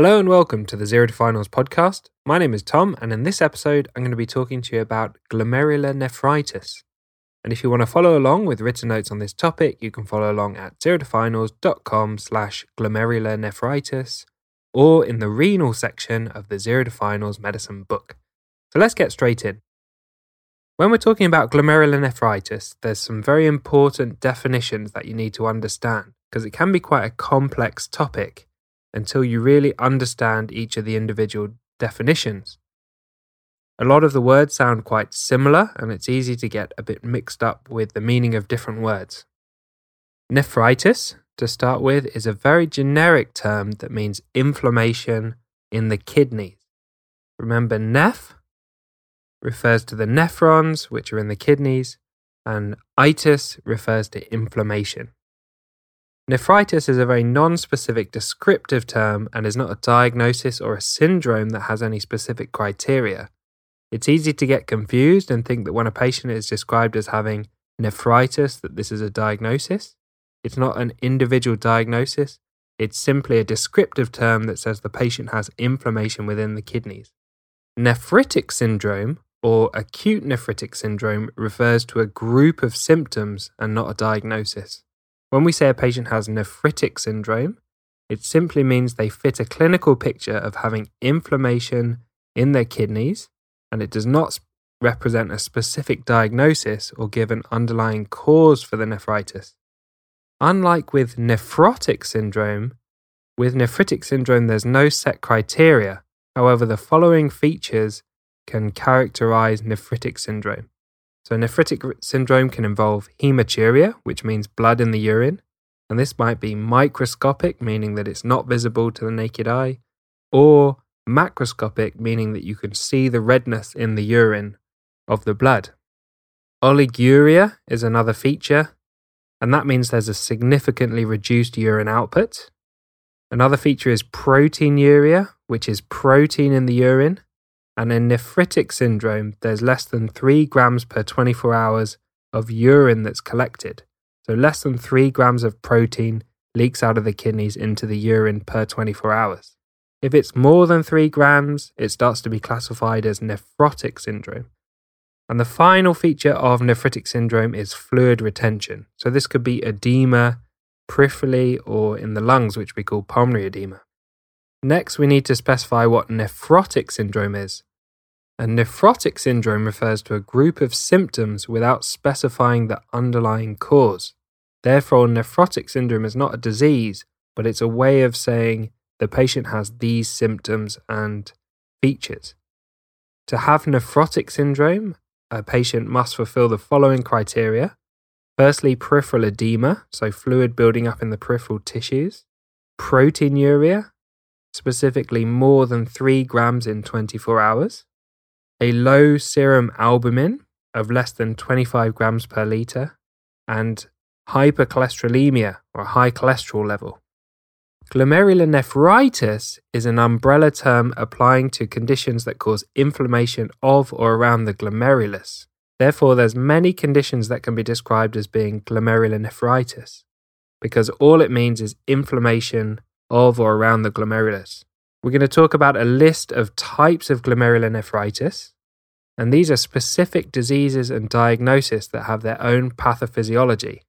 Hello and welcome to the Zero to Finals podcast. My name is Tom, and in this episode, I'm going to be talking to you about glomerulonephritis. And if you want to follow along with written notes on this topic, you can follow along at zerotofinals.com slash glomerulonephritis or in the renal section of the Zero to Finals medicine book. So let's get straight in. When we're talking about glomerulonephritis, there's some very important definitions that you need to understand because it can be quite a complex topic until you really understand each of the individual definitions. A lot of the words sound quite similar, and it's easy to get a bit mixed up with the meaning of different words. Nephritis, to start with, is a very generic term that means inflammation in the kidneys. Remember, neph refers to the nephrons, which are in the kidneys, and itis refers to inflammation. Nephritis is a very non specific descriptive term and is not a diagnosis or a syndrome that has any specific criteria. It's easy to get confused and think that when a patient is described as having nephritis, that this is a diagnosis. It's not an individual diagnosis, it's simply a descriptive term that says the patient has inflammation within the kidneys. Nephritic syndrome or acute nephritic syndrome refers to a group of symptoms and not a diagnosis. When we say a patient has nephritic syndrome, it simply means they fit a clinical picture of having inflammation in their kidneys, and it does not represent a specific diagnosis or give an underlying cause for the nephritis. Unlike with nephrotic syndrome, with nephritic syndrome, there's no set criteria. However, the following features can characterize nephritic syndrome. So, nephritic syndrome can involve hematuria, which means blood in the urine, and this might be microscopic, meaning that it's not visible to the naked eye, or macroscopic, meaning that you can see the redness in the urine of the blood. Oliguria is another feature, and that means there's a significantly reduced urine output. Another feature is proteinuria, which is protein in the urine, and in nephritic syndrome, there's less than 3 grams per 24 hours of urine that's collected. So, less than 3 grams of protein leaks out of the kidneys into the urine per 24 hours. If it's more than 3 grams, it starts to be classified as nephrotic syndrome. And the final feature of nephritic syndrome is fluid retention. So, this could be edema peripherally or in the lungs, which we call pulmonary edema. Next, we need to specify what nephrotic syndrome is. A nephrotic syndrome refers to a group of symptoms without specifying the underlying cause. Therefore, nephrotic syndrome is not a disease, but it's a way of saying the patient has these symptoms and features. To have nephrotic syndrome, a patient must fulfill the following criteria. Firstly, peripheral edema, so fluid building up in the peripheral tissues, proteinuria, specifically more than 3 grams in 24 hours, a low serum albumin of less than 25 grams per litre, and hypercholesterolemia or high cholesterol level. Glomerulonephritis is an umbrella term applying to conditions that cause inflammation of or around the glomerulus. Therefore, there's many conditions that can be described as being glomerulonephritis because all it means is inflammation of or around the glomerulus. We're going to talk about a list of types of glomerulonephritis, and these are specific diseases and diagnoses that have their own pathophysiology.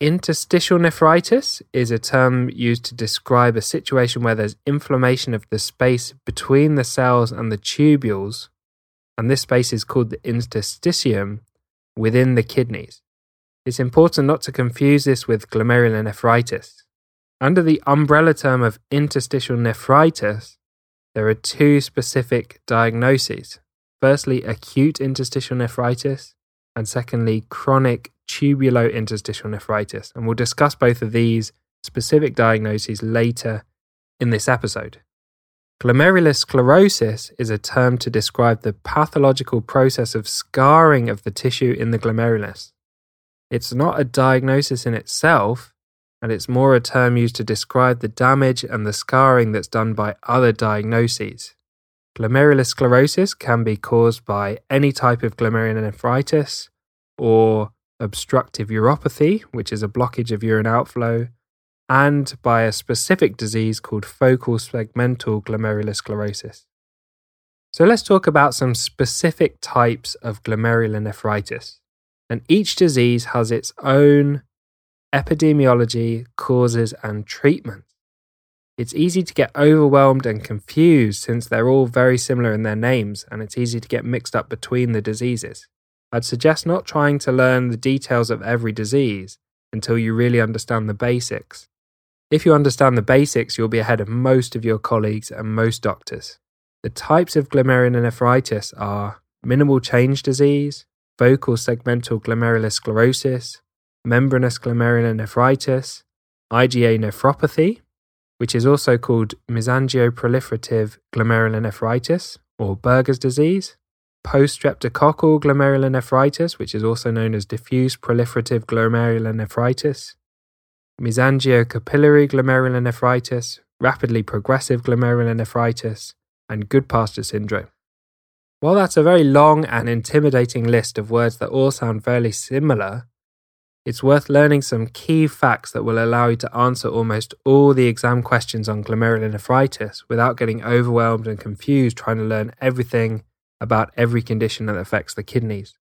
Interstitial nephritis is a term used to describe a situation where there's inflammation of the space between the cells and the tubules, and this space is called the interstitium within the kidneys. It's important not to confuse this with glomerulonephritis. Under the umbrella term of interstitial nephritis, there are two specific diagnoses. Firstly, acute interstitial nephritis, and secondly, chronic tubulointerstitial nephritis. And we'll discuss both of these specific diagnoses later in this episode. Glomerular sclerosis is a term to describe the pathological process of scarring of the tissue in the glomerulus. It's not a diagnosis in itself, and it's more a term used to describe the damage and the scarring that's done by other diagnoses. Glomerular sclerosis can be caused by any type of glomerulonephritis or obstructive uropathy, which is a blockage of urine outflow, and by a specific disease called focal segmental glomerulosclerosis. So let's talk about some specific types of glomerulonephritis. And each disease has its own epidemiology, causes, and treatment. It's easy to get overwhelmed and confused since they're all very similar in their names and it's easy to get mixed up between the diseases. I'd suggest not trying to learn the details of every disease until you really understand the basics. If you understand the basics, you'll be ahead of most of your colleagues and most doctors. The types of glomerulonephritis are minimal change disease, focal segmental glomerulosclerosis, membranous glomerulonephritis, IgA nephropathy, which is also called mesangial-proliferative glomerulonephritis or Berger's disease, post-streptococcal glomerulonephritis, which is also known as diffuse proliferative glomerulonephritis, mesangiocapillary glomerulonephritis, rapidly progressive glomerulonephritis, and Goodpasture syndrome. While that's a very long and intimidating list of words that all sound fairly similar, it's worth learning some key facts that will allow you to answer almost all the exam questions on glomerulonephritis without getting overwhelmed and confused trying to learn everything about every condition that affects the kidneys.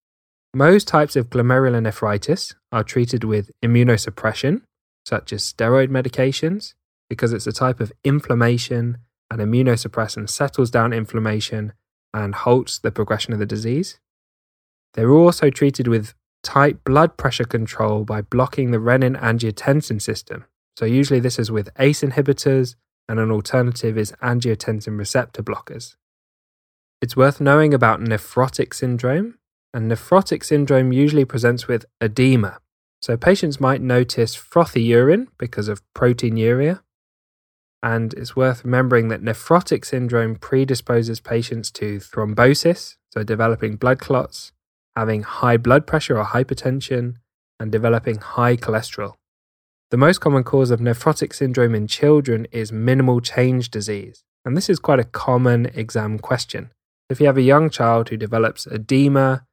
Most types of glomerulonephritis are treated with immunosuppression, such as steroid medications, because it's a type of inflammation and immunosuppressant settles down inflammation and halts the progression of the disease. They're also treated with tight blood pressure control by blocking the renin angiotensin system. So, usually, this is with ACE inhibitors, and an alternative is angiotensin receptor blockers. It's worth knowing about nephrotic syndrome, and nephrotic syndrome usually presents with edema. So, patients might notice frothy urine because of proteinuria. And it's worth remembering that nephrotic syndrome predisposes patients to thrombosis, so developing blood clots, having high blood pressure or hypertension, and developing high cholesterol. The most common cause of nephrotic syndrome in children is minimal change disease, and this is quite a common exam question. If you have a young child who develops edema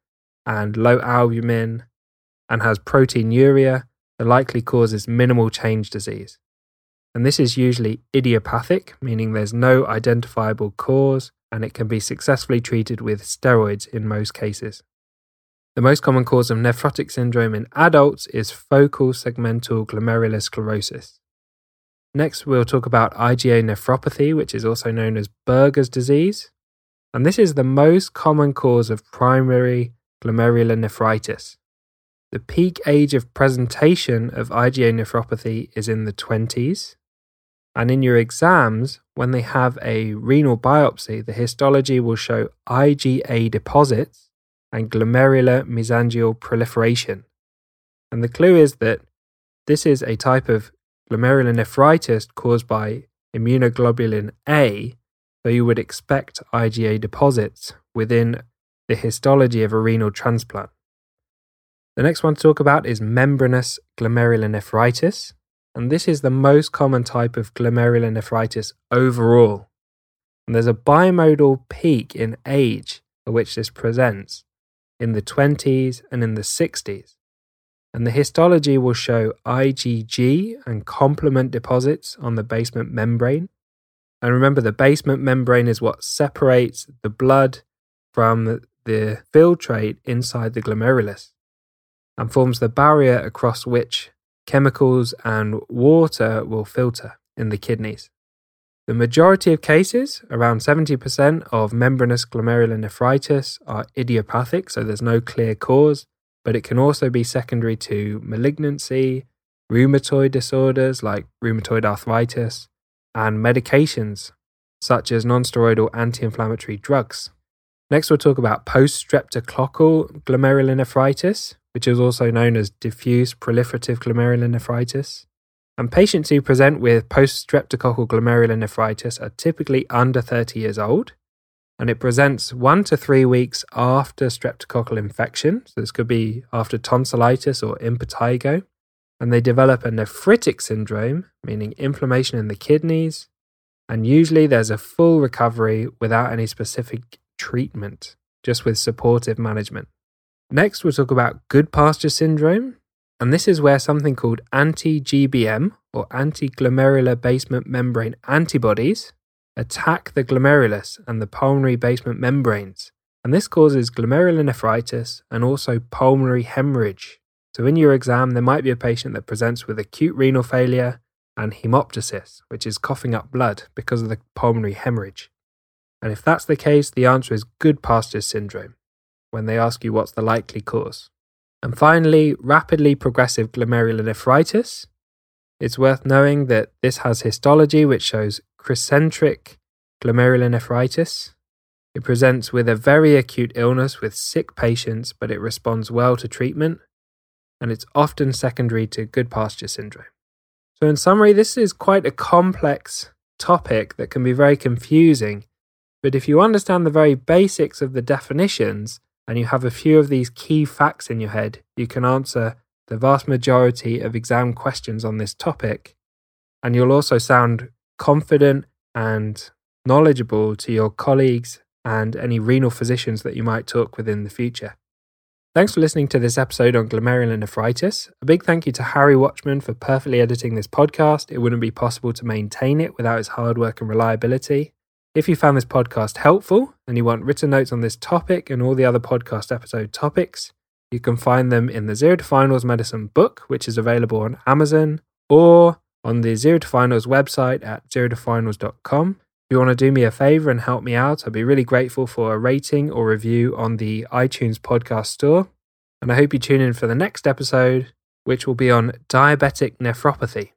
and low albumin and has proteinuria, the likely cause is minimal change disease. And this is usually idiopathic, meaning there's no identifiable cause, and it can be successfully treated with steroids in most cases. The most common cause of nephrotic syndrome in adults is focal segmental glomerulosclerosis. Next, we'll talk about IgA nephropathy, which is also known as Berger's disease. And this is the most common cause of primary glomerulonephritis. The peak age of presentation of IgA nephropathy is in the 20s. And in your exams, when they have a renal biopsy, the histology will show IgA deposits and glomerular mesangial proliferation. And the clue is that this is a type of glomerulonephritis caused by immunoglobulin A, so you would expect IgA deposits within the histology of a renal transplant. The next one to talk about is membranous glomerulonephritis, and this is the most common type of glomerulonephritis overall. And there's a bimodal peak in age at which this presents, in the 20s and in the 60s. And the histology will show IgG and complement deposits on the basement membrane. And remember, the basement membrane is what separates the blood from the filtrate inside the glomerulus and forms the barrier across which chemicals and water will filter in the kidneys. The majority of cases, around 70% of membranous glomerulonephritis, are idiopathic, so there's no clear cause, but it can also be secondary to malignancy, rheumatoid disorders like rheumatoid arthritis, and medications such as nonsteroidal anti inflammatory drugs. Next, we'll talk about post streptococcal glomerulonephritis, which is also known as diffuse proliferative glomerulonephritis. And patients who present with post streptococcal glomerulonephritis are typically under 30 years old, and it presents one to three weeks after streptococcal infection. So, this could be after tonsillitis or impetigo. And they develop a nephritic syndrome, meaning inflammation in the kidneys. And usually there's a full recovery without any specific treatment, just with supportive management. Next, we'll talk about good Goodpasture syndrome, And this is where something called anti GBM or anti glomerular basement membrane antibodies attack the glomerulus and the pulmonary basement membranes. And this causes glomerulonephritis and also pulmonary hemorrhage. So, in your exam, there might be a patient that presents with acute renal failure and hemoptysis, which is coughing up blood because of the pulmonary hemorrhage. And if that's the case, the answer is Goodpasture's syndrome when they ask you what's the likely cause. And finally, rapidly progressive glomerulonephritis. It's worth knowing that this has histology which shows crescentic glomerulonephritis. It presents with a very acute illness with sick patients, but it responds well to treatment, and it's often secondary to good Goodpasture syndrome. So, in summary, this is quite a complex topic that can be very confusing, but if you understand the very basics of the definitions and you have a few of these key facts in your head, you can answer the vast majority of exam questions on this topic, and you'll also sound confident and knowledgeable to your colleagues and any renal physicians that you might talk with in the future. Thanks for listening to this episode on glomerulonephritis. A big thank you to Harry Watchman for perfectly editing this podcast. It wouldn't be possible to maintain it without his hard work and reliability. If you found this podcast helpful and you want written notes on this topic and all the other podcast episode topics, you can find them in the Zero to Finals Medicine book, which is available on Amazon, or on the Zero to Finals website at zerotofinals.com. If you want to do me a favor and help me out, I'd be really grateful for a rating or review on the iTunes podcast store. And I hope you tune in for the next episode, which will be on diabetic nephropathy.